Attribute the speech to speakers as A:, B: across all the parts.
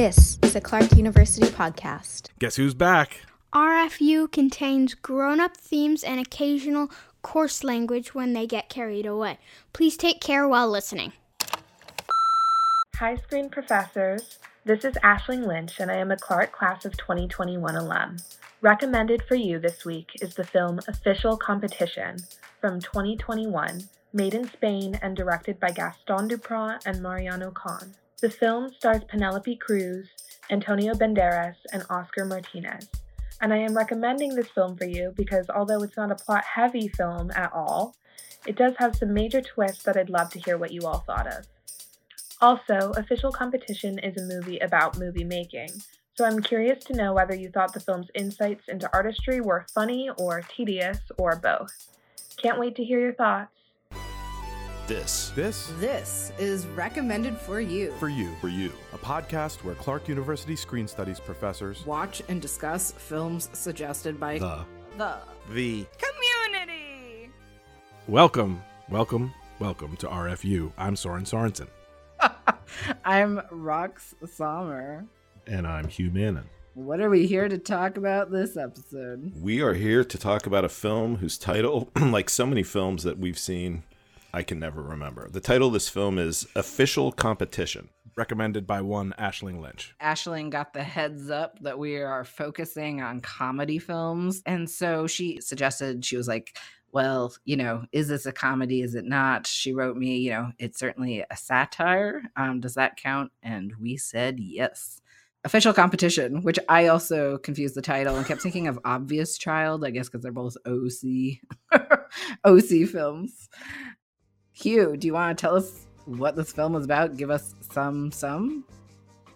A: This is a Clark University podcast.
B: Guess who's back?
C: RFU contains grown up themes and occasional coarse language when they get carried away. Please take care while listening.
D: Hi, screen professors. This is Ashling Lynch, and I am a Clark Class of 2021 alum. Recommended for you this week is the film Official Competition from 2021, made in Spain and directed by Gaston Duprat and Mariano Cohn. The film stars Penelope Cruz, Antonio Banderas, and Oscar Martinez. And I am recommending this film for you because although it's not a plot heavy film at all, it does have some major twists that I'd love to hear what you all thought of. Also, Official Competition is a movie about movie making, so I'm curious to know whether you thought the film's insights into artistry were funny or tedious or both. Can't wait to hear your thoughts.
B: This. This?
E: This is recommended for you.
B: For you. For you. A podcast where Clark University Screen Studies professors
E: watch and discuss films suggested by
B: the
E: the
B: the
E: community.
B: Welcome, welcome, welcome to RFU. I'm Soren Sorensen.
E: I'm Rox Samer.
B: And I'm Hugh Manon.
E: What are we here to talk about this episode?
F: We are here to talk about a film whose title, like so many films that we've seen, I can never remember. The title of this film is Official Competition.
B: Recommended by one Ashling Lynch.
E: Ashling got the heads up that we are focusing on comedy films. And so she suggested, she was like, well, you know, is this a comedy? Is it not? She wrote me, you know, it's certainly a satire. Um, does that count? And we said yes. Official competition, which I also confused the title and kept thinking of Obvious Child, I guess because they're both OC OC films. Hugh, do you want to tell us what this film is about? Give us some some.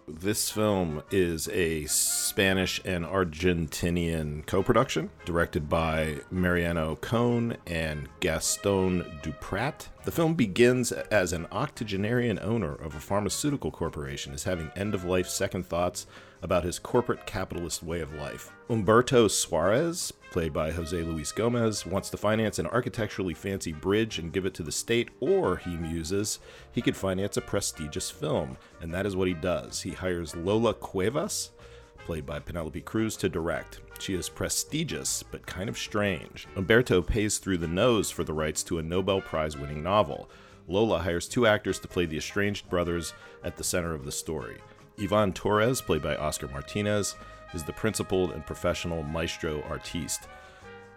F: This film is a Spanish and Argentinian co production, directed by Mariano Cohn and Gaston Duprat. The film begins as an octogenarian owner of a pharmaceutical corporation is having end of life second thoughts about his corporate capitalist way of life. Umberto Suarez, played by Jose Luis Gomez, wants to finance an architecturally fancy bridge and give it to the state, or, he muses, he could finance a prestigious film, and that is what he does. He hires Lola Cuevas, played by Penelope Cruz, to direct. She is prestigious, but kind of strange. Umberto pays through the nose for the rights to a Nobel Prize winning novel. Lola hires two actors to play the estranged brothers at the center of the story. Ivan Torres, played by Oscar Martinez, is the principled and professional maestro artiste.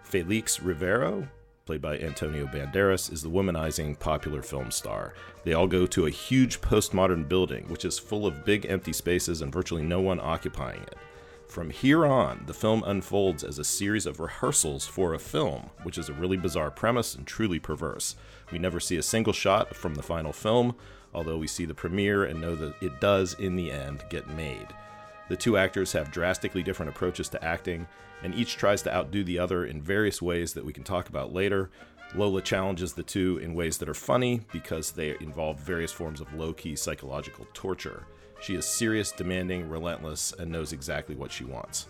F: Felix Rivero, played by Antonio Banderas, is the womanizing popular film star. They all go to a huge postmodern building, which is full of big empty spaces and virtually no one occupying it. From here on, the film unfolds as a series of rehearsals for a film, which is a really bizarre premise and truly perverse. We never see a single shot from the final film, although we see the premiere and know that it does, in the end, get made. The two actors have drastically different approaches to acting, and each tries to outdo the other in various ways that we can talk about later. Lola challenges the two in ways that are funny because they involve various forms of low key psychological torture. She is serious, demanding, relentless, and knows exactly what she wants.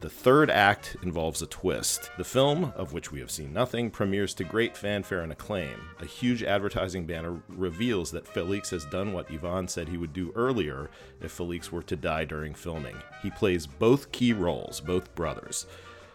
F: The third act involves a twist. The film, of which we have seen nothing, premieres to great fanfare and acclaim. A huge advertising banner reveals that Felix has done what Ivan said he would do earlier if Felix were to die during filming. He plays both key roles, both brothers.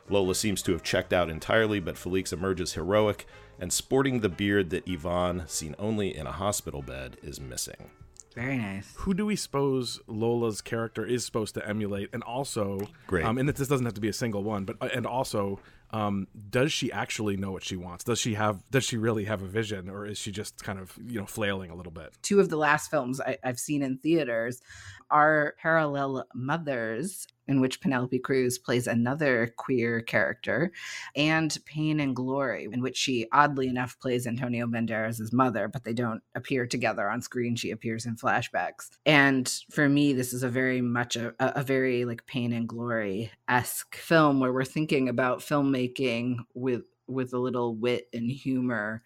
F: Lola seems to have checked out entirely, but Felix emerges heroic, and sporting the beard that Ivan, seen only in a hospital bed, is missing.
E: Very nice.
B: Who do we suppose Lola's character is supposed to emulate? And also,
F: Great.
B: Um, and this doesn't have to be a single one, but uh, and also, um, does she actually know what she wants? Does she have? Does she really have a vision, or is she just kind of you know flailing a little bit?
E: Two of the last films I, I've seen in theaters are parallel mothers in which Penelope Cruz plays another queer character, and Pain and Glory, in which she oddly enough plays Antonio Banderas' mother, but they don't appear together on screen. She appears in flashbacks. And for me, this is a very much a, a very like Pain and Glory esque film where we're thinking about filmmaking with with a little wit and humor.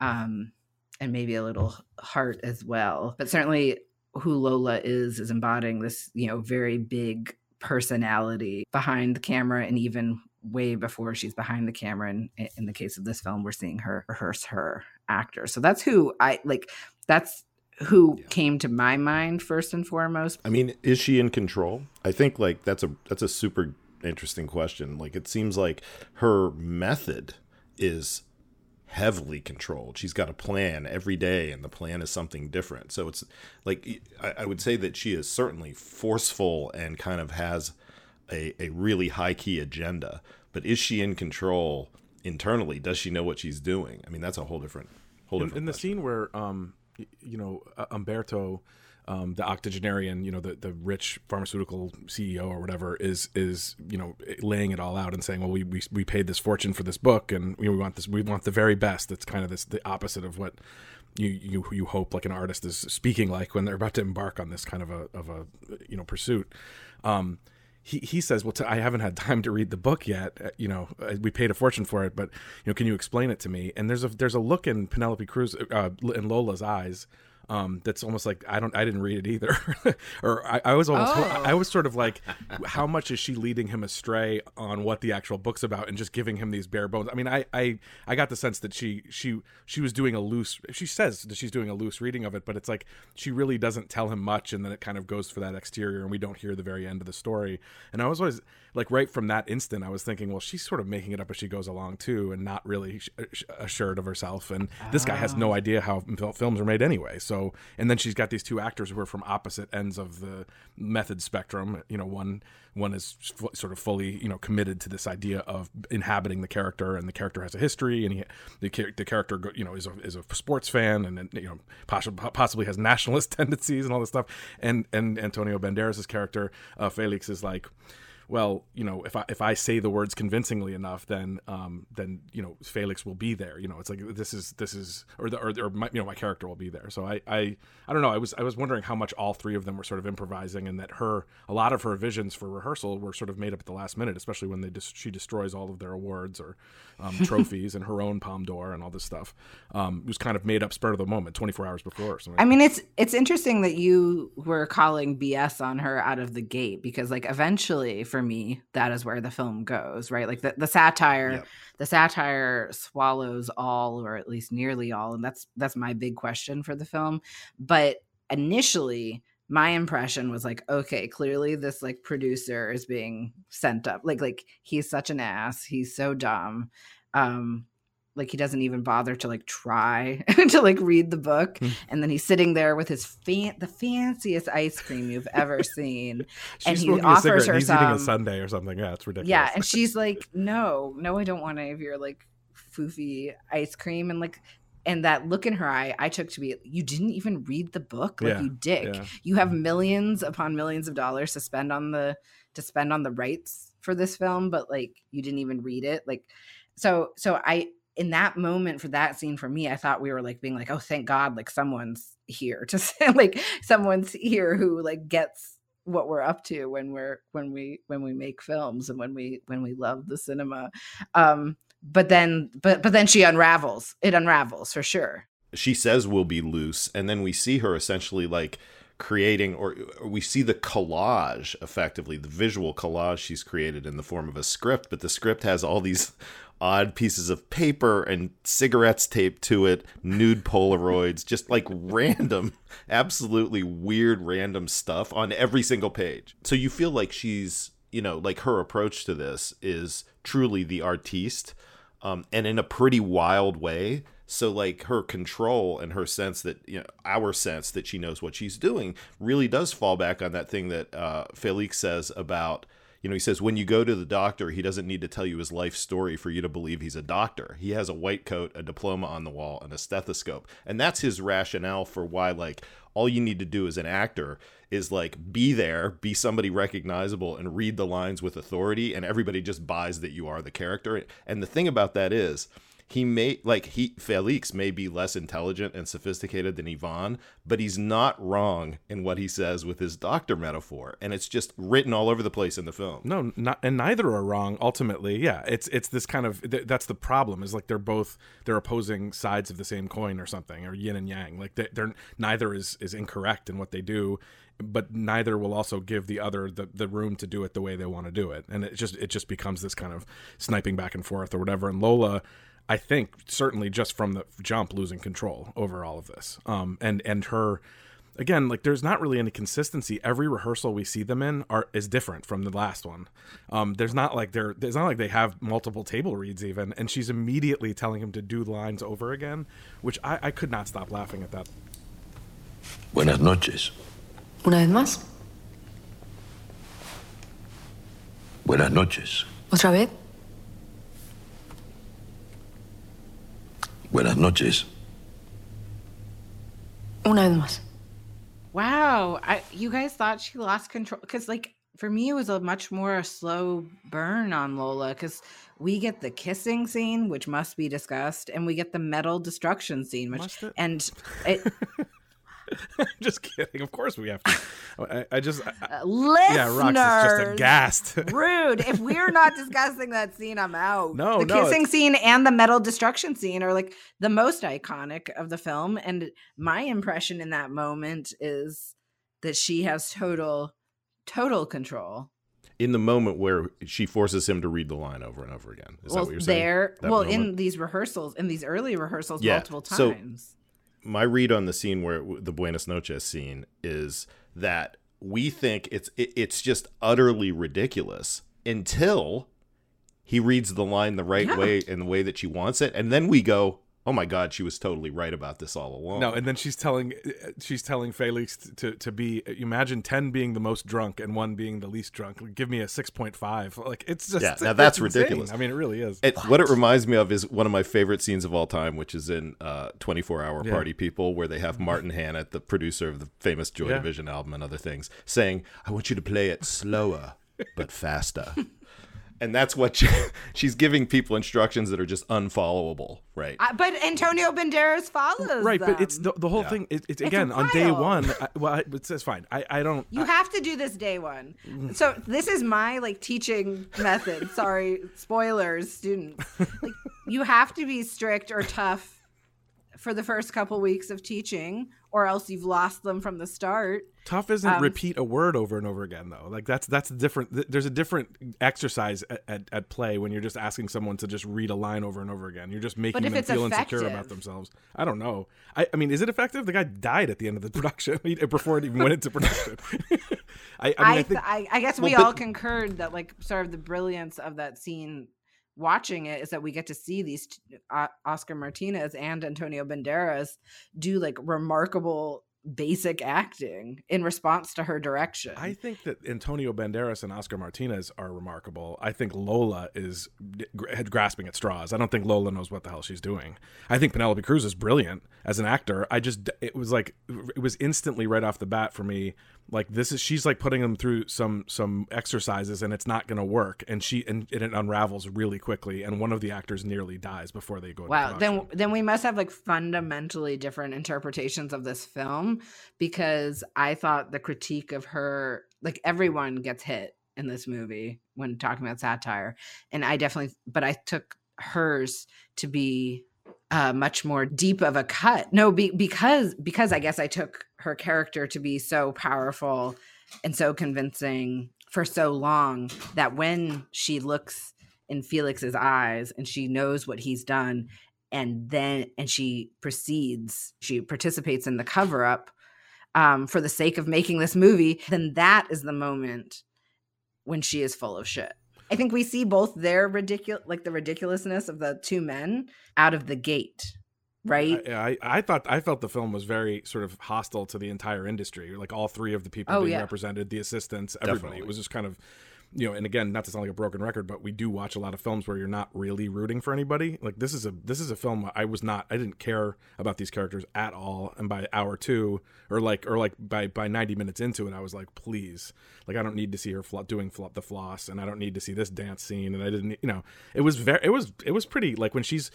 E: Um, and maybe a little heart as well. But certainly who Lola is is embodying this, you know, very big personality behind the camera and even way before she's behind the camera and in the case of this film we're seeing her rehearse her actor so that's who i like that's who came to my mind first and foremost.
F: I mean, is she in control? I think like that's a that's a super interesting question. Like it seems like her method is heavily controlled. She's got a plan every day, and the plan is something different. So it's like I, I would say that she is certainly forceful and kind of has a, a really high key agenda. But is she in control internally? Does she know what she's doing? I mean, that's a whole different whole
B: in,
F: different.
B: in the
F: question.
B: scene where um you know Umberto um, the octogenarian, you know, the, the rich pharmaceutical CEO or whatever is is you know laying it all out and saying, well, we we, we paid this fortune for this book, and we want this, we want the very best. It's kind of this the opposite of what you you you hope like an artist is speaking like when they're about to embark on this kind of a of a you know pursuit. Um, he, he says, well, I haven't had time to read the book yet. Uh, You know, uh, we paid a fortune for it, but you know, can you explain it to me? And there's a there's a look in Penelope Cruz uh, in Lola's eyes um, that's almost like I don't I didn't read it either, or I, I was almost
E: Oh.
B: I was sort of like, how much is she leading him astray on what the actual book's about and just giving him these bare bones? I mean, I I, I got the sense that she she she was doing a loose. She says that she's doing a loose reading of it, but it's like she really doesn't tell him much, and then it kind of goes for that exterior, and we don't hear the very end of the story. And I was always like, right from that instant, I was thinking, well, she's sort of making it up as she goes along too, and not really assured of herself. And this guy has no idea how films are made anyway. So, and then she's got these two actors who are from opposite ends of the method spectrum. You know, one one is f- sort of fully you know committed to this idea of inhabiting the character, and the character has a history, and he, the the character you know is a is a sports fan, and you know possibly possibly has nationalist tendencies and all this stuff. And and Antonio Banderas' character uh, Felix is like well, you know, if I if I say the words convincingly enough, then um, then you know Felix will be there. You know, it's like this is this is or the or, or my, you know my character will be there. So I, I I don't know. I was I was wondering how much all three of them were sort of improvising, and that her a lot of her visions for rehearsal were sort of made up at the last minute, especially when they dis- she destroys all of their awards or um, trophies and her own Palme d'Or and all this stuff. Um, it was kind of made up spur of the moment, twenty four hours before. Or something.
E: I mean, it's it's interesting that you were calling BS on her out of the gate because, like, eventually, for me, that is where the film goes, right? Like the, the satire,
F: Yep.
E: the satire swallows all, or at least nearly all, and that's that's my big question for the film. But initially, my impression was like, okay, clearly this like producer is being sent up, like like he's such an ass, he's so dumb. Um, like he doesn't even bother to like try to like read the book
B: Hmm.
E: and then he's sitting there with his fan- the fanciest ice cream you've ever seen
B: She's
E: and he offers her
B: he's eating a
E: some-
B: sundae or something. Yeah, it's ridiculous.
E: yeah and she's like no no i don't want any of your like foofy ice cream and like and that look in her eye i took to be you didn't even read the book like
B: Yeah,
E: you dick
B: yeah.
E: you have millions upon millions of dollars to spend on the to spend on the rights for this film but like you didn't even read it like so so i in that moment for that scene for me i thought we were like being like oh thank god like someone's here to say like someone's here who like gets what we're up to when we're when we when we make films and when we when we love the cinema. Um but then but but then she unravels. It unravels for sure.
F: She says we'll be loose and then we see her essentially like creating or, or we see the collage effectively the visual collage she's created in the form of a script but the script has all these odd pieces of paper and cigarettes taped to it nude polaroids just like random absolutely weird random stuff on every single page so you feel like she's you know like her approach to this is truly the artiste um, and in a pretty wild way. So like her control and her sense that you know our sense that she knows what she's doing really does fall back on that thing that uh, Felix says about you know he says when you go to the doctor he doesn't need to tell you his life story for you to believe he's a doctor. He has a white coat, a diploma on the wall, and a stethoscope, and that's his rationale for why like all you need to do as an actor is like be there, be somebody recognizable, and read the lines with authority, and everybody just buys that you are the character. And the thing about that is, he may like he Felix may be less intelligent and sophisticated than Ivan, but he's not wrong in what he says with his doctor metaphor, and it's just written all over the place in the film.
B: No, not and neither are wrong. Ultimately, yeah, it's it's this kind of th- that's the problem. Is like they're both they're opposing sides of the same coin or something, or yin and yang. Like they, they're neither is is incorrect in what they do, but neither will also give the other the, the room to do it the way they want to do it, and it just it just becomes this kind of sniping back and forth or whatever. And Lola. I think certainly just from the jump losing control over all of this. Um, and and her again like there's not really any consistency every rehearsal we see them in are is different from the last one um there's not like they're there's not like they have multiple table reads even and she's immediately telling him to do the lines over again which i i could not stop laughing at that
G: Buenas noches.
H: Una vez más.
G: Buenas noches.
H: Otra vez.
G: Buenas noches.
H: Una vez más.
E: Wow, I, you guys thought she lost control because, like, for me, it was a much more slow burn on Lola because we get the kissing scene, which must be discussed, and we get the metal destruction scene, which
B: Must it?
E: and it,
B: just kidding of course we have to i, I just I,
E: uh, listeners,
B: yeah rox is just aghast
E: rude. If we're not discussing that scene, I'm out.
B: No,
E: the
B: no,
E: kissing
B: it's-
E: scene and the metal destruction scene are like the most iconic of the film. And my impression in that moment is that she has total, total control.
F: In the moment where she forces him to read the line over and over again. Is that
E: well,
F: what you're saying?
E: there,
F: That
E: well,
F: moment?
E: in these rehearsals, in these early rehearsals,
F: Yeah,
E: multiple
F: so-
E: times.
F: My read on the scene where the Buenos noches scene is that we think it's it, it's just utterly ridiculous until he reads the line the right
E: Yeah.
F: way and the way that she wants it, and then we go, "Oh my God, she was totally right about this all along."
B: no and then she's telling she's telling felix to to be imagine 10 being the most drunk and one being the least drunk give me a 6.5 like it's just
F: Yeah, now that's
B: it's
F: ridiculous.
B: i mean it really is
F: It, what it reminds me of is one of my favorite scenes of all time, which is in uh, 24 Hour
B: Yeah.
F: Party People, where they have Martin Hannett, the producer of the famous Joy
B: Yeah.
F: Division album and other things, saying, I want you to play it slower, but faster. and that's what she, she's giving people instructions that are just unfollowable, right?
E: Uh, but Antonio Banderas follows.
B: right but it's the, the whole
F: Yeah.
B: thing it, it's,
E: It's
B: again on day one I, well I, it's, it's fine i i don't
E: You have to do this day one. So this is my like teaching method. Sorry, spoilers, students. Like, you have to be strict or tough for the first couple weeks of teaching, or else you've lost them from the start.
B: Tough isn't
E: Um,
B: repeat a word over and over again though. Like that's that's different. th- There's a different exercise at, at, at play when you're just asking someone to just read a line over and over again. You're just making them feel insecure about themselves. I don't know. I, I mean, is it effective? The guy died at the end of the production before it even went into production. I, I mean,
E: I,
B: I, think
E: I, guess we
F: but-
E: all concurred that like sort of the brilliance of that scene watching it is that we get to see these uh, Oscar Martinez and Antonio Banderas do like remarkable basic acting in response to her direction.
B: I think that Antonio Banderas and Oscar Martinez are remarkable. I think Lola is gr- grasping at straws. I don't think Lola knows what the hell she's doing. I think Penelope Cruz is brilliant as an actor. I just it was like it was instantly right off the bat for me like this is she's like putting them through some some exercises and it's not going to work. And she and, and it unravels really quickly and one of the actors nearly dies before they go
E: Wow, then then we must have like fundamentally different interpretations of this film because I thought the critique of her like everyone gets hit in this movie when talking about satire. And I definitely but I took hers to be uh, much more deep of a cut. No, be, because because I guess I took her character to be so powerful and so convincing for so long that when she looks in Felix's eyes and she knows what he's done and then and she proceeds she participates in the cover up um, for the sake of making this movie then that is the moment when she is full of shit. I think we see both their ridiculous like the ridiculousness of the two men out of the gate right
B: I, I, I thought I felt the film was very sort of hostile to the entire industry. Like all three of the people
E: Oh,
B: being
E: yeah.
B: represented, the assistants, everybody.
F: Definitely.
B: It was just kind of, you know. And again, not to sound like a broken record, but we do watch a lot of films where you're not really rooting for anybody. Like this is a this is a film I was not. I didn't care about these characters at all. And by hour two, or like or like by by ninety minutes into it, I was like, please, like I don't need to see her fl- doing fl- the floss, and I don't need to see this dance scene. And I didn't, you know, it was very it was it was pretty like when she's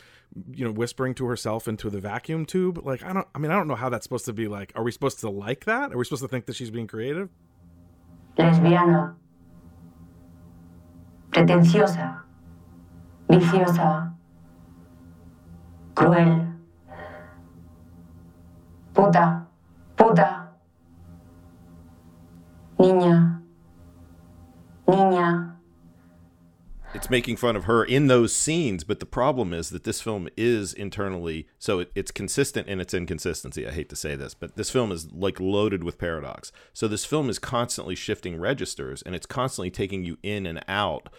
B: you know whispering to herself into the vacuum tube like i don't i mean i don't know how that's supposed to be like are we supposed to like that are we supposed to think that she's being creative
I: lesbiana, pretenciosa, viciosa, cruel, puta, puta, niña, niña.
F: It's making fun of her in those scenes. But the problem is that this film is internally so it, it's consistent in its inconsistency. I hate to say this, but this film is like loaded with paradox. So this film is constantly shifting registers, and it's constantly taking you in and out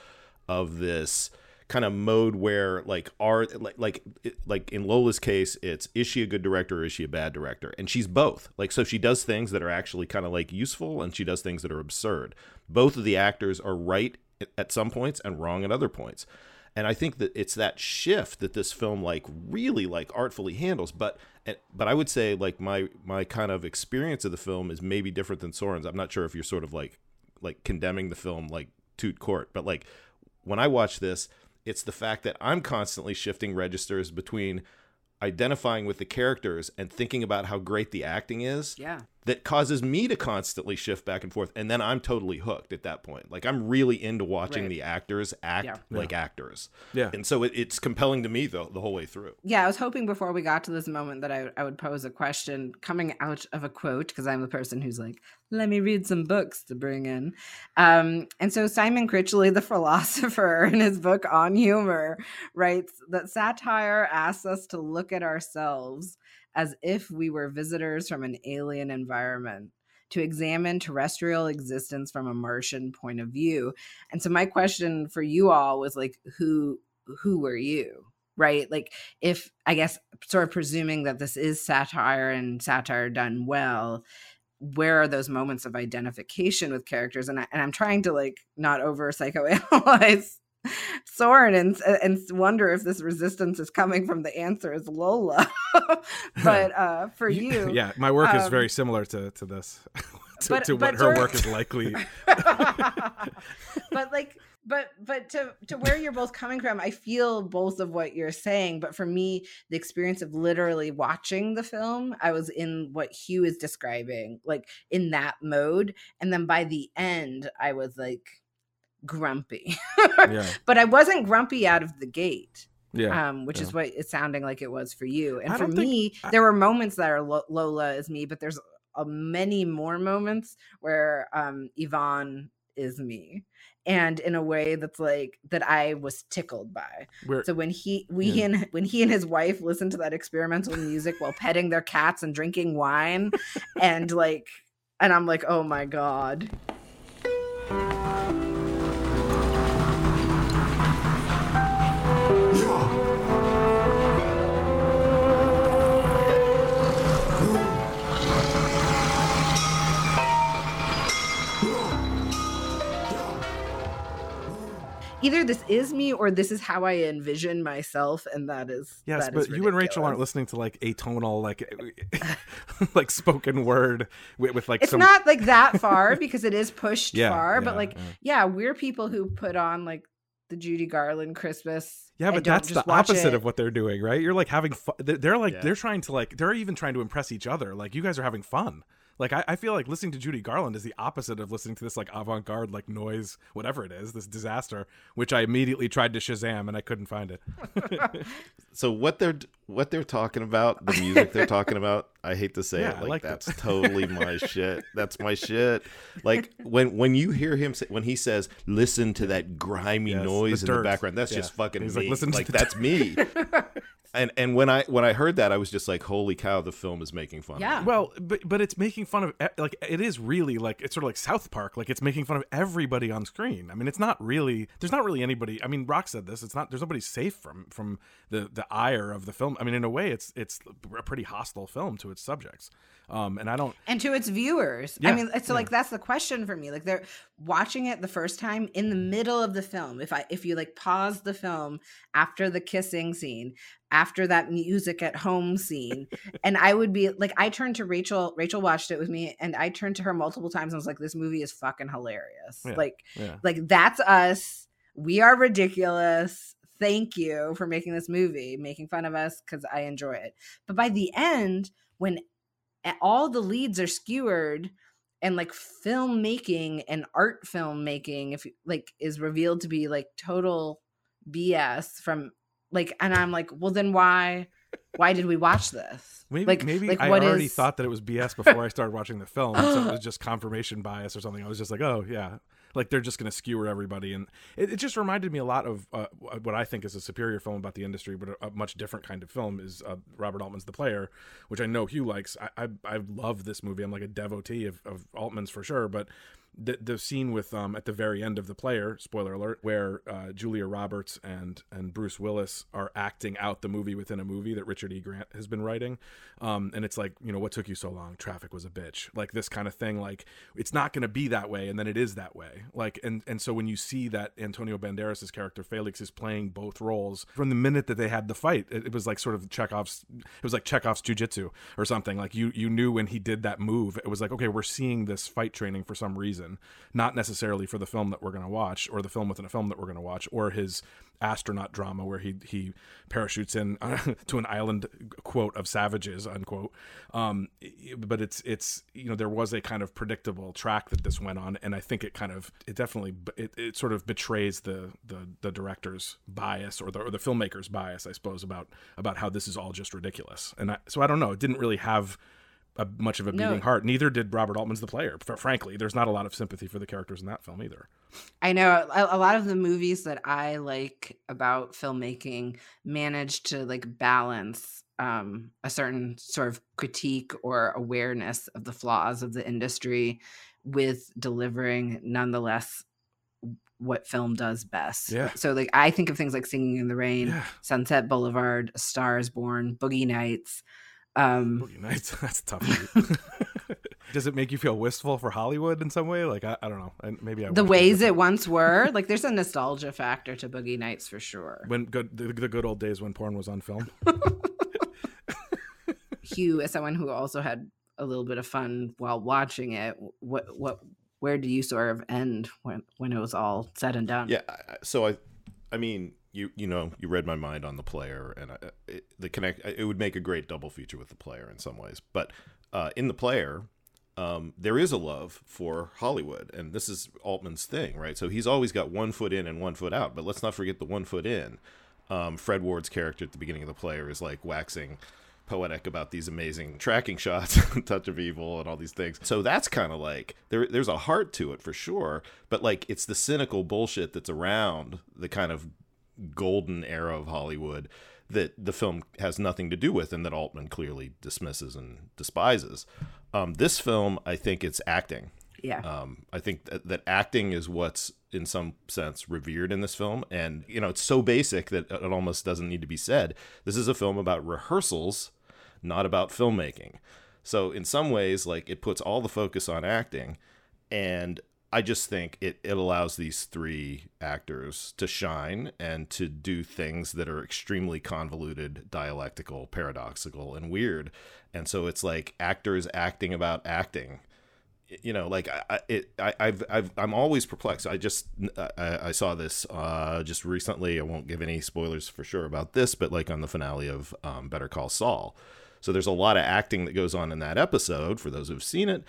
F: of this kind of mode where like art like like like in Lola's case it's is she a good director or is she a bad director and she's both like so she does things that are actually kind of like useful and she does things that are absurd both of the actors are right at some points and wrong at other points. And I think that it's that shift that this film like really like artfully handles. But eh, but I would say like my my kind of experience of the film is maybe different than Soren's. I'm not sure if you're sort of like like condemning the film like tout court. But like when I watch this it's the fact that I'm constantly shifting registers between identifying with the characters and thinking about how great the acting is.
E: Yeah
F: that causes me to constantly shift back and forth and then i'm totally hooked at that point like i'm really into watching right. the actors act yeah. like yeah. actors
B: yeah
F: and so it, it's compelling to me though the whole way through
E: yeah i was hoping before we got to this moment that i, I would pose a question coming out of a quote because i'm the person who's like let me read some books to bring in um, and so simon critchley the philosopher in his book on humor writes that satire asks us to look at ourselves as if we were visitors from an alien environment to examine terrestrial existence from a Martian point of view. And so my question for you all was like who who were you? Right? Like if I guess sort of presuming that this is satire and satire done well, where are those moments of identification with characters and, I, and i'm trying to like not over psychoanalyze Soren and and wonder if this resistance is coming from the answer is Lola. but uh, for you,
B: yeah, my work um, is very um, similar to to this, to, but, to what her work is likely.
E: but like, but but to to where you're both coming from, I feel both of what you're saying. But for me, the experience of literally watching the film, I was in what Hugh is describing, like in that mode, and then by the end, I was like grumpy. yeah. But I wasn't grumpy out of the gate.
B: Yeah.
E: Um, which
B: yeah.
E: is what it's sounding like it was for you. And for me, I... there were moments that are Lola is me, but there's a many more moments where um Ivan is me and in a way that's like that I was tickled by. We're, so when he we yeah. and when he and his wife listened to that experimental music while petting their cats and drinking wine and like and I'm like, "Oh my god." Either this is me or this is how I envision myself, and that is
B: yes.
E: That
B: but
E: is
B: you and Rachel aren't listening to like atonal, like like spoken word with, with like.
E: It's
B: some...
E: not like that far because it is pushed yeah, far, yeah, but like yeah. yeah, we're people who put on like the Judy Garland Christmas.
B: Yeah, but that's the opposite it. of what they're doing, right? You're like having fun. They're like yeah. they're trying to like they're even trying to impress each other. Like you guys are having fun. Like I, I feel like listening to Judy Garland is the opposite of listening to this like avant-garde like noise, whatever it is, this disaster, which I immediately tried to Shazam and I couldn't find it.
F: so what they're what they're talking about, the music they're talking about, I hate to say yeah, it, like, like that's totally my shit. That's my shit. Like when when you hear him say, when he says, "Listen to that grimy yes, noise the in the background," that's yeah. just fucking He's me. Like, Listen like that's me. and and when I when I heard that, I was just like, "Holy cow!" The film is making fun.
E: Yeah.
F: of
B: Well, but but it's making fun of like it is really like it's sort of like South Park. Like it's making fun of everybody on screen. I mean, it's not really there's not really anybody. I mean, Rox said this. It's not there's nobody safe from from the the ire of the film. I mean, in a way, it's it's a pretty hostile film to its subjects. Um, and I don't
E: and to its viewers. Yeah, I mean, so yeah. like that's the question for me. Like they're watching it the first time in the middle of the film. If I if you like pause the film after the kissing scene after that music at home scene. And i would be like i turned to rachel rachel watched it with me and i turned to her multiple times and was like this movie is fucking hilarious. Yeah, like yeah. like that's us. We are ridiculous. Thank you for making this movie making fun of us because i enjoy it. But by the end when all the leads are skewered and like filmmaking and art filmmaking if like is revealed to be like total bs from like, and I'm like, well, then why? Why did we watch this?
B: Maybe,
E: like,
B: maybe
E: like
B: I already is... thought that it was BS before I started watching the film, so it was just confirmation bias or something. I was just like, oh yeah, like they're just going to skewer everybody and it, it, just reminded me a lot of uh, what i think is a superior film about the industry but a, a much different kind of film is uh, robert altman's the player which i know hugh likes i i, I love this movie i'm like a devotee of, of altman's for sure but the the scene with um at the very end of the player spoiler alert where uh, Julia Roberts and and Bruce Willis are acting out the movie within a movie that Richard E. Grant has been writing. Um and it's like you know what took you so long? Traffic was a bitch. Like this kind of thing like it's not going to be that way and then it is that way. Like and and so when you see that Antonio Banderas's character Felix is playing both roles from the minute that they had the fight it, it was like sort of Chekhov's it was like Chekhov's jujitsu or something. Like you you knew when he did that move it was like okay we're seeing this fight training for some reason reason, not necessarily for the film that we're going to watch or the film within a film that we're going to watch or his astronaut drama where he he parachutes in to an island quote of savages unquote. Um, but it's it's you know there was a kind of predictable track that this went on and i think it kind of it definitely it, it sort of betrays the the the director's bias or the or the filmmaker's bias i suppose about about how this is all just ridiculous. And I, so i don't know. It didn't really have a, much of a beating no. heart. Neither did Robert Altman's The Player. frankly, there's not a lot of sympathy for the characters in that film either.
E: I know a, a, lot of the movies that I like about filmmaking manage to like balance um, a certain sort of critique or awareness of the flaws of the industry with delivering nonetheless what film does best.
B: Yeah.
E: So like I think of things like Singing in the Rain,
B: yeah.
E: Sunset Boulevard, Stars Born, Boogie Nights um,
B: Boogie Nights. That's tough. Does it make you feel wistful for Hollywood in some way? Like I, I don't know. Maybe I
E: the ways it once were. Like there's a nostalgia factor to Boogie Nights for sure.
B: When good the, the good old days when porn was on film.
E: Hugh, as someone who also had a little bit of fun while watching it, what what where do you sort of end when when it was all said and done?
F: Yeah, so I, I mean, you you know you read my mind on the player and I, it, the connect it would make a great double feature with the player in some ways but uh, in the player um, there is a love for Hollywood and this is Altman's thing right so he's always got one foot in and one foot out but let's not forget the one foot in um, Fred Ward's character at the beginning of the player is like waxing poetic about these amazing tracking shots, touch of evil, and all these things. So that's kind of like there. There's a heart to it for sure, but like it's the cynical bullshit that's around the kind of golden era of Hollywood that the film has nothing to do with and that Altman clearly dismisses and despises. Um, this film, I think it's acting.
E: Yeah.
F: Um, I think that, that acting is what's in some sense revered in this film. And, you know, it's so basic that it almost doesn't need to be said. This is a film about rehearsals, not about filmmaking. So, in some ways, like it puts all the focus on acting. And I just think it, it allows these three actors to shine and to do things that are extremely convoluted, dialectical, paradoxical, and weird. And so it's like actors acting about acting. You know, like I, it, I, I've, I've, I'm always perplexed. I just, I, I saw this uh, just recently. I won't give any spoilers for sure about this, but like on the finale of um, Better Call Saul. So there's a lot of acting that goes on in that episode for those who've seen it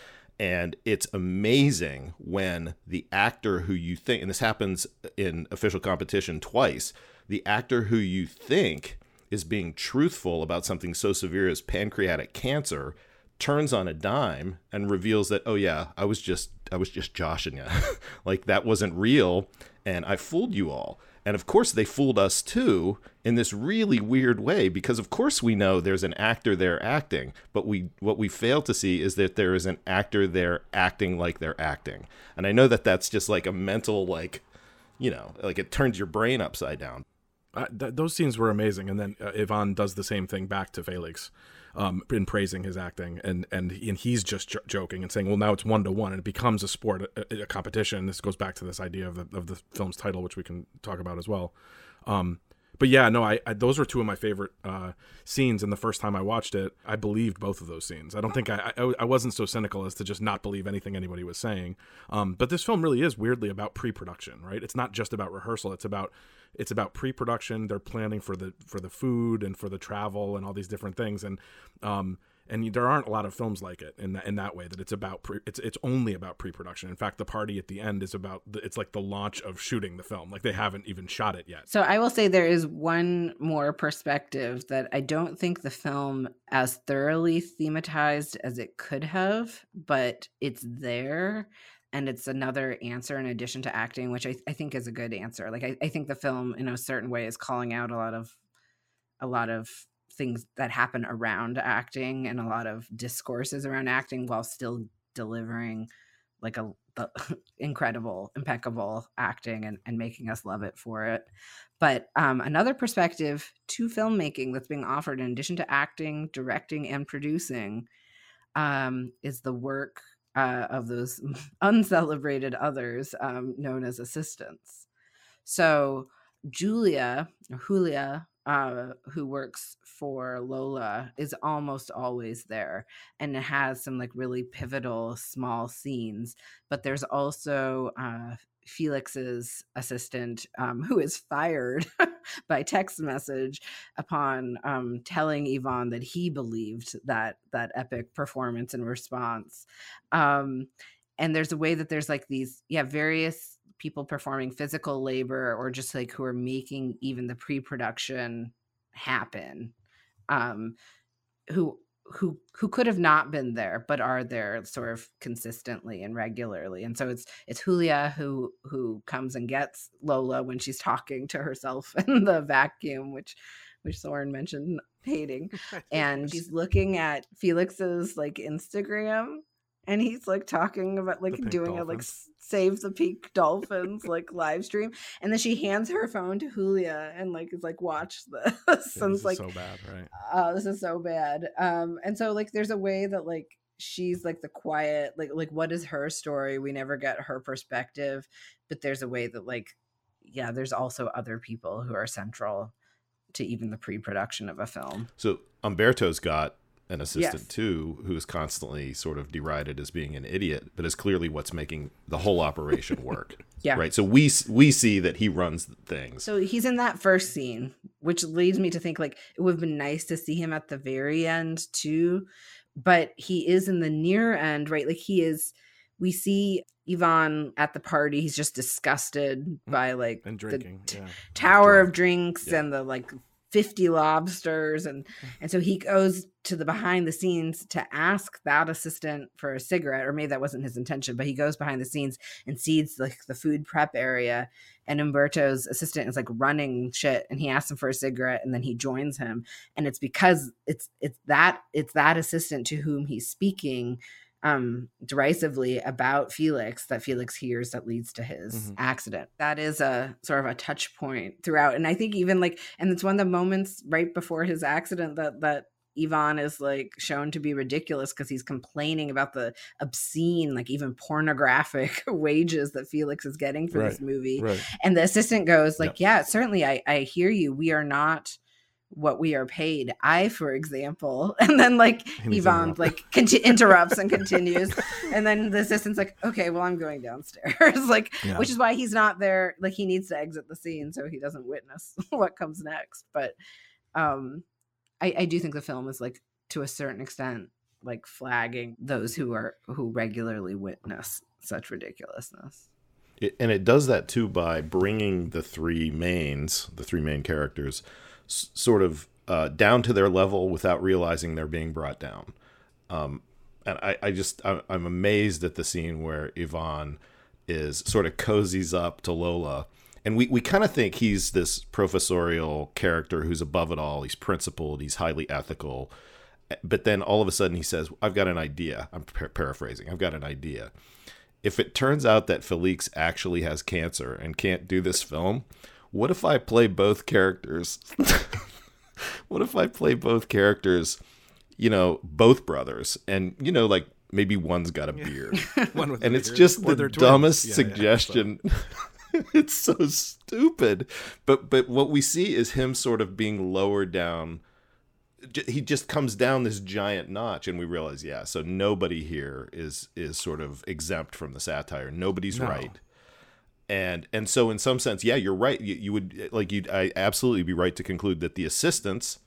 F: and it's amazing when the actor who you think, and this happens in official competition twice, the actor who you think is being truthful about something so severe as pancreatic cancer turns on a dime and reveals that oh yeah i was just i was just joshing you like that wasn't real and i fooled you all and of course, they fooled us too in this really weird way because, of course, we know there's an actor there acting, but we what we fail to see is that there is an actor there acting like they're acting. And I know that that's just like a mental, like, you know, like it turns your brain upside down.
B: Uh, th- those scenes were amazing, and then uh, Ivan does the same thing back to Felix um, in praising his acting, and and and he's just j- joking and saying, well, now it's one to one, and it becomes a sport, a, a, competition. This goes back to this idea of the of the film's title, which we can talk about as well. Um, but yeah, no, I, I, those were two of my favorite uh, scenes. And the first time I watched it, I believed both of those scenes. I don't think I, I, I wasn't so cynical as to just not believe anything anybody was saying. Um, but this film really is weirdly about pre-production, right? It's not just about rehearsal. It's about it's about pre-production. They're planning for the for the food and for the travel and all these different things. And um, and there aren't a lot of films like it in that in that way that it's about pre, it's it's only about pre-production. In fact, the party at the end is about the, it's like the launch of shooting the film. Like they haven't even shot it yet.
E: So I will say there is one more perspective that I don't think the film as thoroughly thematized as it could have, but it's there and it's another answer in addition to acting, which I, I think is a good answer. Like I, I think the film in a certain way is calling out a lot of a lot of things that happen around acting and a lot of discourses around acting while still delivering like a the incredible impeccable acting and, and making us love it for it but um, another perspective to filmmaking that's being offered in addition to acting directing and producing um, is the work uh, of those uncelebrated others um, known as assistants so julia julia uh, who works for Lola is almost always there and has some like really pivotal small scenes. But there's also uh, Felix's assistant um, who is fired by text message upon um, telling Ivan that he believed that that epic performance and response. Um, and there's a way that there's like these, yeah, various people performing physical labor or just like who are making even the pre-production happen um who who who could have not been there but are there sort of consistently and regularly. And so it's it's Julia who who comes and gets Lola when she's talking to herself in the vacuum which which Soren mentioned hating. And she's looking at Felix's like Instagram and he's like talking about like doing a like save the peak dolphins like live stream. And then she hands her phone to julia and like is like watch this
B: Yeah,
E: and
B: this
E: it's
B: is
E: like
B: so bad, right?
E: oh this is so bad. Um and so like there's a way that like she's like the quiet like like what is her story? We never get her perspective. But there's a way that like yeah there's also other people who are central to even the pre-production of a film.
F: So Umberto's got an assistant
E: Yes.
F: too, who is constantly sort of derided as being an idiot, but is clearly what's making the whole operation work.
E: Yeah.
F: Right. So we we see that he runs things.
E: So he's in that first scene, which leads me to think like it would have been nice to see him at the very end too. But he is in the near end, right? Like he is we see Ivan at the party. He's just disgusted hmm. by like
B: And
E: the
B: drinking.
E: t-
B: yeah.
E: tower
B: Drunk.
E: of drinks
B: Yeah.
E: and the like 50 lobsters and mm. and so he goes to the behind the scenes to ask that assistant for a cigarette or maybe that wasn't his intention but he goes behind the scenes and sees like the food prep area and Umberto's assistant is like running shit and he asks him for a cigarette and then he joins him and it's because it's it's that it's that assistant to whom he's speaking um derisively about Felix that Felix hears that leads to his
B: Mhm.
E: accident. That is a sort of a touch point throughout. And I think even like and it's one of the moments right before his accident that that Ivan is like shown to be ridiculous because he's complaining about the obscene, like even pornographic wages that Felix is getting for this movie.
B: Right.
E: And the assistant goes like, "Yeah, certainly I I hear you. We are not what we are paid. I, for example." And then like
B: And Ivan
E: like conti- interrupts and continues. And then the assistant's like, "Okay, well I'm going downstairs." like
B: Yeah.
E: which is why he's not there like he needs to exit the scene so he doesn't witness what comes next. But um I I do think the film is like to a certain extent like flagging those who are who regularly witness such ridiculousness.
F: It, and it does that too by bringing the three mains, the three main characters, s- sort of uh, down to their level without realizing they're being brought down. Um, and I, I just, I'm amazed at the scene where Ivan is sort of cozies up to Lola. And we, we kind of think he's this professorial character who's above it all. He's principled, he's highly ethical. But then all of a sudden he says, I've got an idea. I'm par- paraphrasing. I've got an idea if it turns out that Felix actually has cancer and can't do this film, what if I play both characters? what if I play both characters, you know, both brothers, and you know, like maybe one's got a beard,
B: One with
F: and it's
B: beard.
F: just
B: Or
F: the dumbest
B: Yeah, yeah,
F: suggestion. it's so stupid, but but what we see is him sort of being lowered down. He just comes down this giant notch and we realize yeah so nobody here is is sort of exempt from the satire. Nobody's
B: No.
F: right and and so in some sense yeah you're right you, you would like you'd I absolutely be right to conclude that the assistants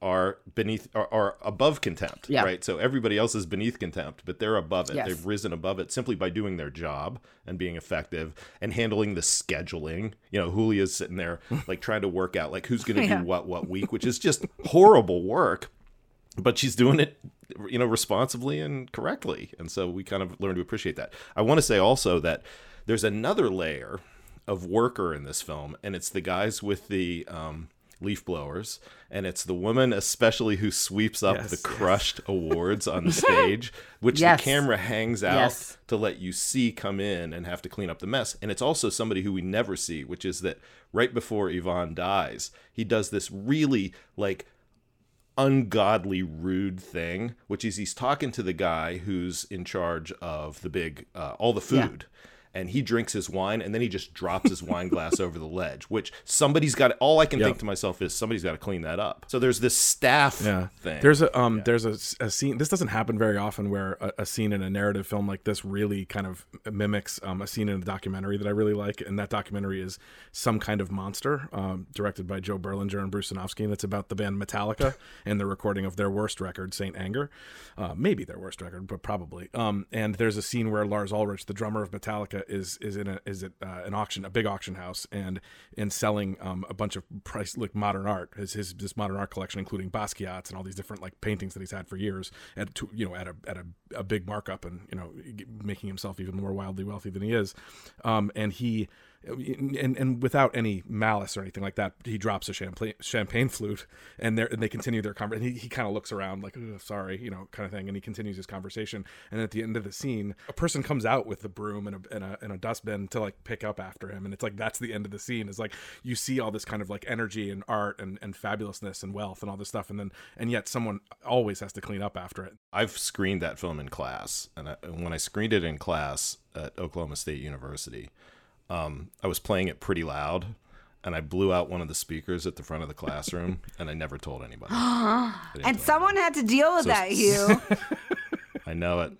F: are beneath are, are above contempt
E: Yeah.
F: right so everybody else is beneath contempt but they're above it
E: Yes.
F: they've risen above it simply by doing their job and being effective and handling the scheduling you know julia's sitting there like trying to work out like who's going to
E: Yeah.
F: do what what week which is just horrible work but she's doing it you know, responsibly and correctly. And so we kind of learn to appreciate that. I want to say also that there's another layer of worker in this film, and it's the guys with the um, leaf blowers, and it's the woman especially who sweeps up
B: Yes,
F: the
B: yes.
F: crushed awards on the stage, which
E: Yes.
F: the camera hangs out
E: Yes.
F: to let you see come in and have to clean up the mess. And it's also somebody who we never see, which is that right before Ivan dies, he does this really like ungodly rude thing, which is he's talking to the guy who's in charge of the big uh, all the food. And he drinks his wine, and then he just drops his wine glass over the ledge. Which somebody's got. All I can
B: Yep.
F: think to myself is somebody's got to clean that up. So there's this staff
B: Yeah,
F: thing.
B: there's a um, there's a, a scene. This doesn't happen very often where a, a scene in a narrative film like this really kind of mimics um, a scene in a documentary that I really like, and that documentary is some kind of monster, um, directed by Joe Berlinger and Bruce Sinofsky, and it's about the band Metallica and the recording of their worst record, Saint Anger, uh, maybe their worst record, but probably. Um, and there's a scene where Lars Ulrich, the drummer of Metallica, is is in a is at uh, an auction, a big auction house, and and selling um, a bunch of price like modern art, his his this modern art collection, including Basquiat's and all these different like paintings that he's had for years at you know at a at a, a big markup and you know making himself even more wildly wealthy than he is, um, and he. And, and without any malice or anything like that, he drops a champagne champagne flute, and they and they continue their conversation. He, he kind of looks around like, "Sorry," you know, kind of thing, and he continues his conversation. And at the end of the scene, a person comes out with the broom and a, and a and a dustbin to like pick up after him, and it's like that's the end of the scene. Is like you see all this kind of like energy and art and and fabulousness and wealth and all this stuff, and then and yet someone always has to clean up after it.
F: I've screened that film in class, and, I, and when I screened it in class at Oklahoma State University, um, I was playing it pretty loud, and I blew out one of the speakers at the front of the classroom, and I never told anybody.
E: And
F: tell
E: someone had to deal with
F: So-
E: that, Hugh.
F: I know it.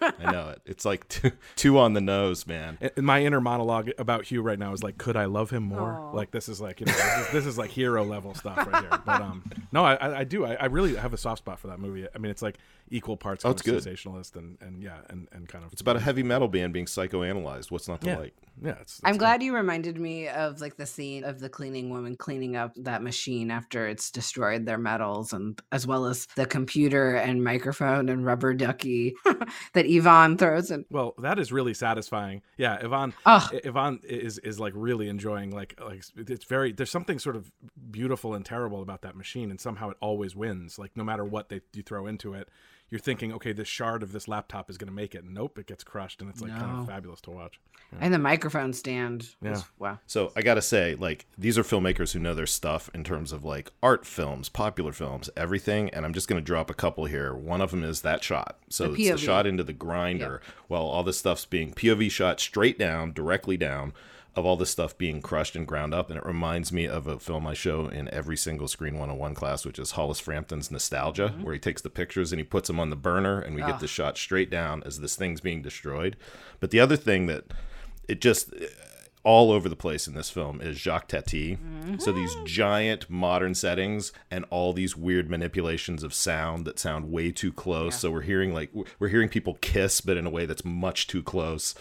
F: I know it. It's like two, two on the nose, man.
B: And my inner monologue about Hugh right now is like, could I love him more? Like this is like you know this is, this is like hero level stuff right here. But um, no, I I, I do. I, I really have a soft spot for that movie. I mean, it's like equal parts
F: Oh,
B: kind
F: it's
B: of
F: good.
B: sensationalist and and yeah and and kind of
F: It's about a heavy metal band being psychoanalyzed. What's not to
B: yeah
F: like?
B: yeah. It's,
E: I'm
B: it's
E: glad you reminded me of like the scene of the cleaning woman cleaning up that machine after it's destroyed their metals and as well as the computer and microphone and rubber ducky that Ivan throws in.
B: Well, that is really satisfying. Yeah, Ivan.
E: Oh.
B: Ivan is is like really enjoying like like it's very. There's something sort of beautiful and terrible about that machine, and somehow it always wins. Like no matter what they you throw into it, you're thinking, okay, this shard of this laptop is going to make it. Nope, it gets crushed, and it's like kind of fabulous to watch.
E: And the microphone stand. was-
B: Yeah.
E: wow.
F: So I gotta say, like, these are filmmakers who know their stuff in terms of like art films, popular films, everything. And I'm just gonna drop a couple here. One of them is that shot. So
E: The
F: it's the shot into the grinder while all this stuff's being POV shot straight down, directly down. Of all this stuff being crushed and ground up, and it reminds me of a film I show in every single Screen 101 class, which is Hollis Frampton's Nostalgia, mm-hmm. where he takes the pictures and he puts them on the burner, and we get the shot straight down as this thing's being destroyed. But the other thing that it just eh, all over the place in this film is Jacques Tati. Mm-hmm. So these giant modern settings and all these weird manipulations of sound that sound way too close. So we're hearing like we're hearing people kiss, but in a way that's much too close.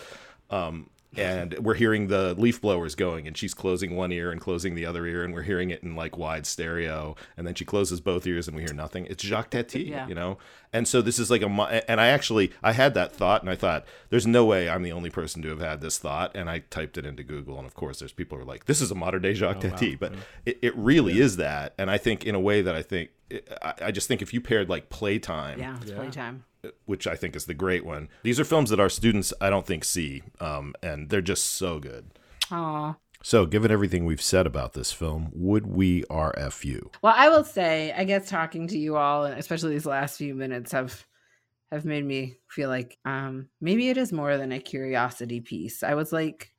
F: Um, and we're hearing the leaf blowers going, and she's closing one ear and closing the other ear, and we're hearing it in like wide stereo. And then she closes both ears, and we hear nothing. It's Jacques Tati,
E: Yeah.
F: you know. And so this is like a, and I actually I had that thought, and I thought, there's no way I'm the only person to have had this thought, and I typed it into Google, and of course, there's people who are like, this is a modern day Jacques oh, Tati, but it, it really is that, and I think in a way that I think. I, I just think if you paired like playtime
E: Yeah, it's playtime.
F: Which I think is the great one. These are films that our students I don't think see, um, and they're just so good.
E: Aw.
F: So, given everything we've said about this film, would we RFU?
E: Well, I will say, I guess talking to you all, and especially these last few minutes, have have made me feel like um, maybe it is more than a curiosity piece. I was like,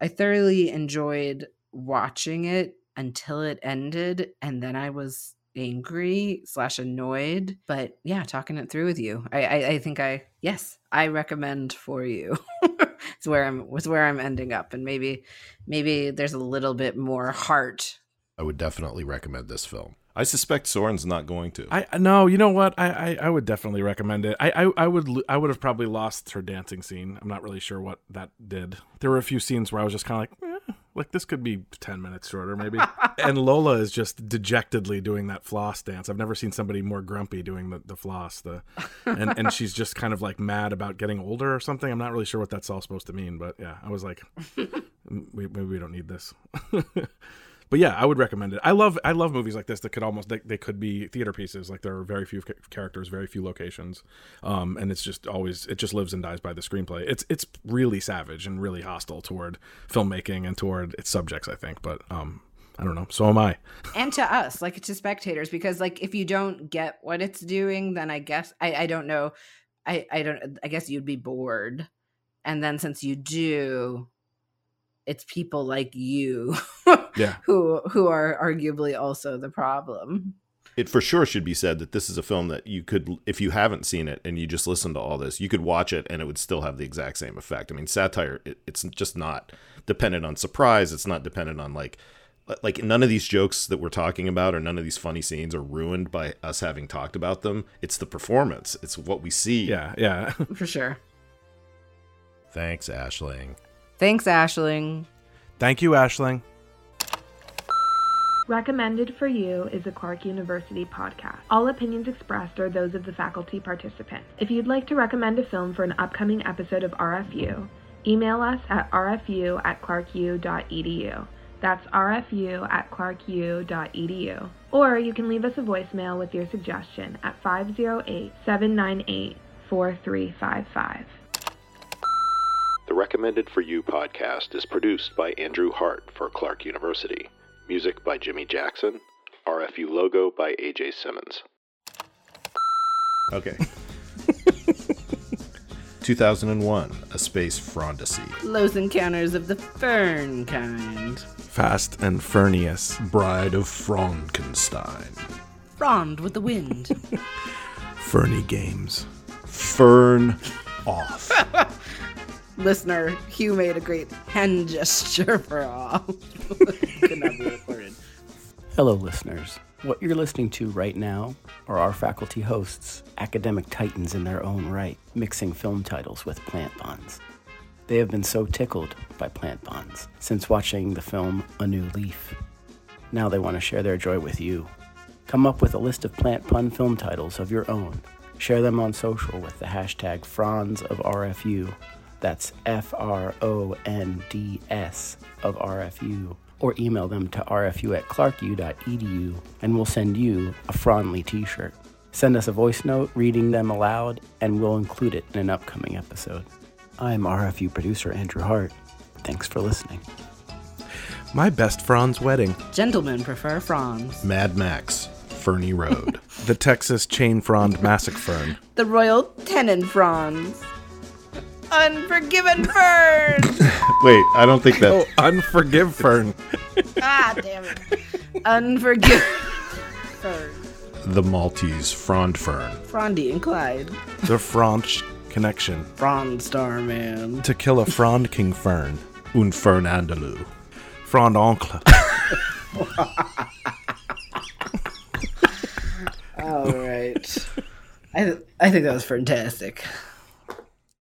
E: I thoroughly enjoyed watching it until it ended, and then I was angry slash annoyed. But yeah, talking it through with you, I, I, I think I yes, I recommend for you. it's where I'm was where I'm ending up, and maybe maybe there's a little bit more heart
F: I would definitely recommend this film. I suspect Soren's not going to.
B: I no, you know what? I, I, I would definitely recommend it. I, I I would I would have probably lost her dancing scene. I'm not really sure what that did. There were a few scenes where I was just kind of like, eh, like this could be ten minutes shorter, maybe. and Lola is just dejectedly doing that floss dance. I've never seen somebody more grumpy doing the, the floss. The and and she's just kind of like mad about getting older or something. I'm not really sure what that's all supposed to mean, but yeah, I was like, we, maybe we don't need this. but yeah, I would recommend it. I love I love movies like this that could almost they, they could be theater pieces. Like there are very few characters, very few locations, um, and it's just always it just lives and dies by the screenplay. It's it's really savage and really hostile toward filmmaking and toward its subjects. I think, but um, I don't know. So am I.
E: and to us, like to spectators, because like if you don't get what it's doing, then I guess I, I don't know. I, I don't I guess you'd be bored. And then since you do, it's people like you
B: Yeah.
E: who who are arguably also the problem.
F: It for sure should be said that this is a film that you could, if you haven't seen it and you just listen to all this, you could watch it and it would still have the exact same effect. I mean, satire, it, it's just not dependent on surprise. It's not dependent on like, like none of these jokes that we're talking about or none of these funny scenes are ruined by us having talked about them. It's the performance. It's what we see.
B: Yeah, yeah.
E: For sure.
F: Thanks, Ashling.
E: Thanks, Ashling.
B: Thank you, Ashling.
D: Recommended for You is a Clark University podcast. All opinions expressed are those of the faculty participant. If you'd like to recommend a film for an upcoming episode of RFU, email us at rfu at clarku.edu. That's rfu at clarku.edu. Or you can leave us a voicemail with your suggestion at 508 798 4355.
F: The Recommended for You podcast is produced by Andrew Hart for Clark University. Music by Jimmy Jackson. RFU logo by AJ Simmons. Okay. 2001 A Space Frondacy.
E: Los encounters of the fern kind.
B: Fast and Furnius.
F: Bride of Frankenstein.
E: Frond with the wind.
B: Fernie Games.
F: Fern off.
E: Listener, Hugh made a great hand gesture for all. Could not be recorded.
J: Hello, listeners. What you're listening to right now are our faculty hosts, academic titans in their own right, mixing film titles with plant bonds. They have been so tickled by plant bonds since watching the film A New Leaf. Now they want to share their joy with you. Come up with a list of plant pun film titles of your own. Share them on social with the hashtag Fronds of RFU. That's F R O N D S of RFU. Or email them to rfu at clarku.edu and we'll send you a Fronley t shirt. Send us a voice note reading them aloud and we'll include it in an upcoming episode. I'm RFU producer Andrew Hart. Thanks for listening.
B: My best Frond's wedding.
E: Gentlemen prefer fronds.
F: Mad Max. Fernie Road.
B: The Texas Chain Frond Massacre Fern.
E: The Royal Tenon fronds. Unforgiven fern.
F: Wait, I don't think that.
B: Oh, Unforgive Fern.
E: ah, damn it. Unforgiven fern.
F: The Maltese Frond Fern.
E: Frondy and Clyde.
B: The French Connection.
E: Frond Star Man.
B: To kill a Frond King Fern.
F: Un Fern Andalou.
B: Frond Oncle.
E: All right. I, I think that was fantastic.